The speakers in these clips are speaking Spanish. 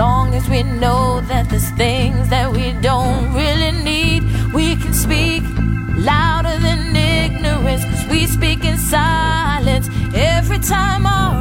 long as we know that there's things that we don't really need, we can speak louder than ignorance, cause we speak in silence every time our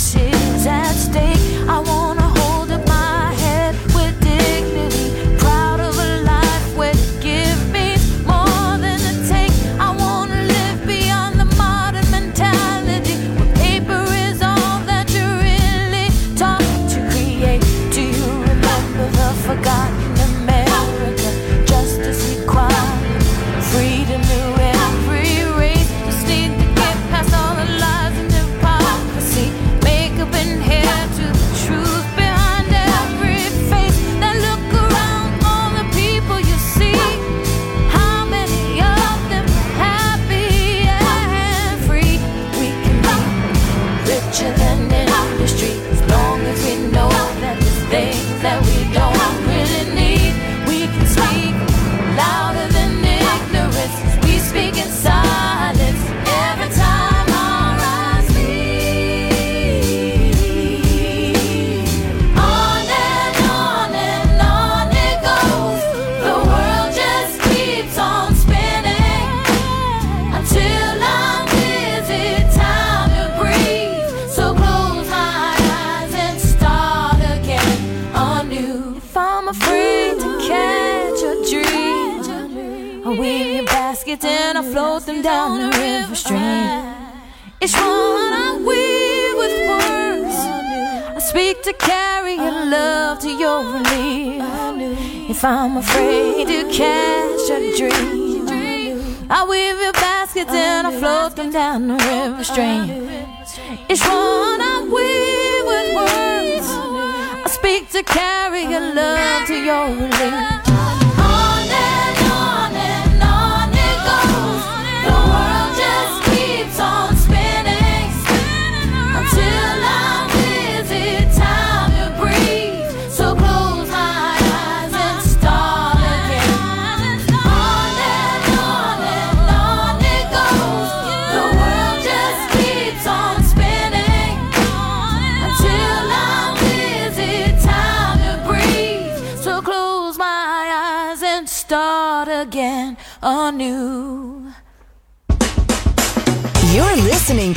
See. if I'm afraid to catch a dream. I weave your baskets and I float them down the river stream. Each one I weave with words. I speak to carry your love to your lips.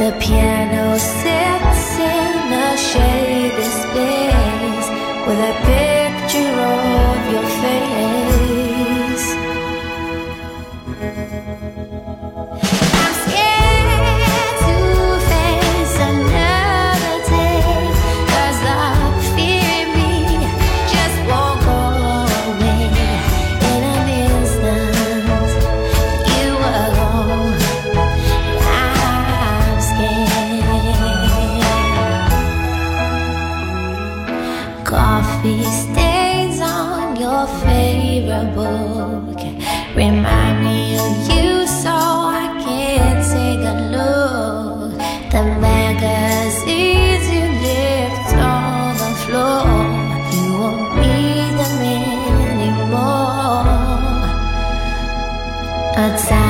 Floor. You won't 我在。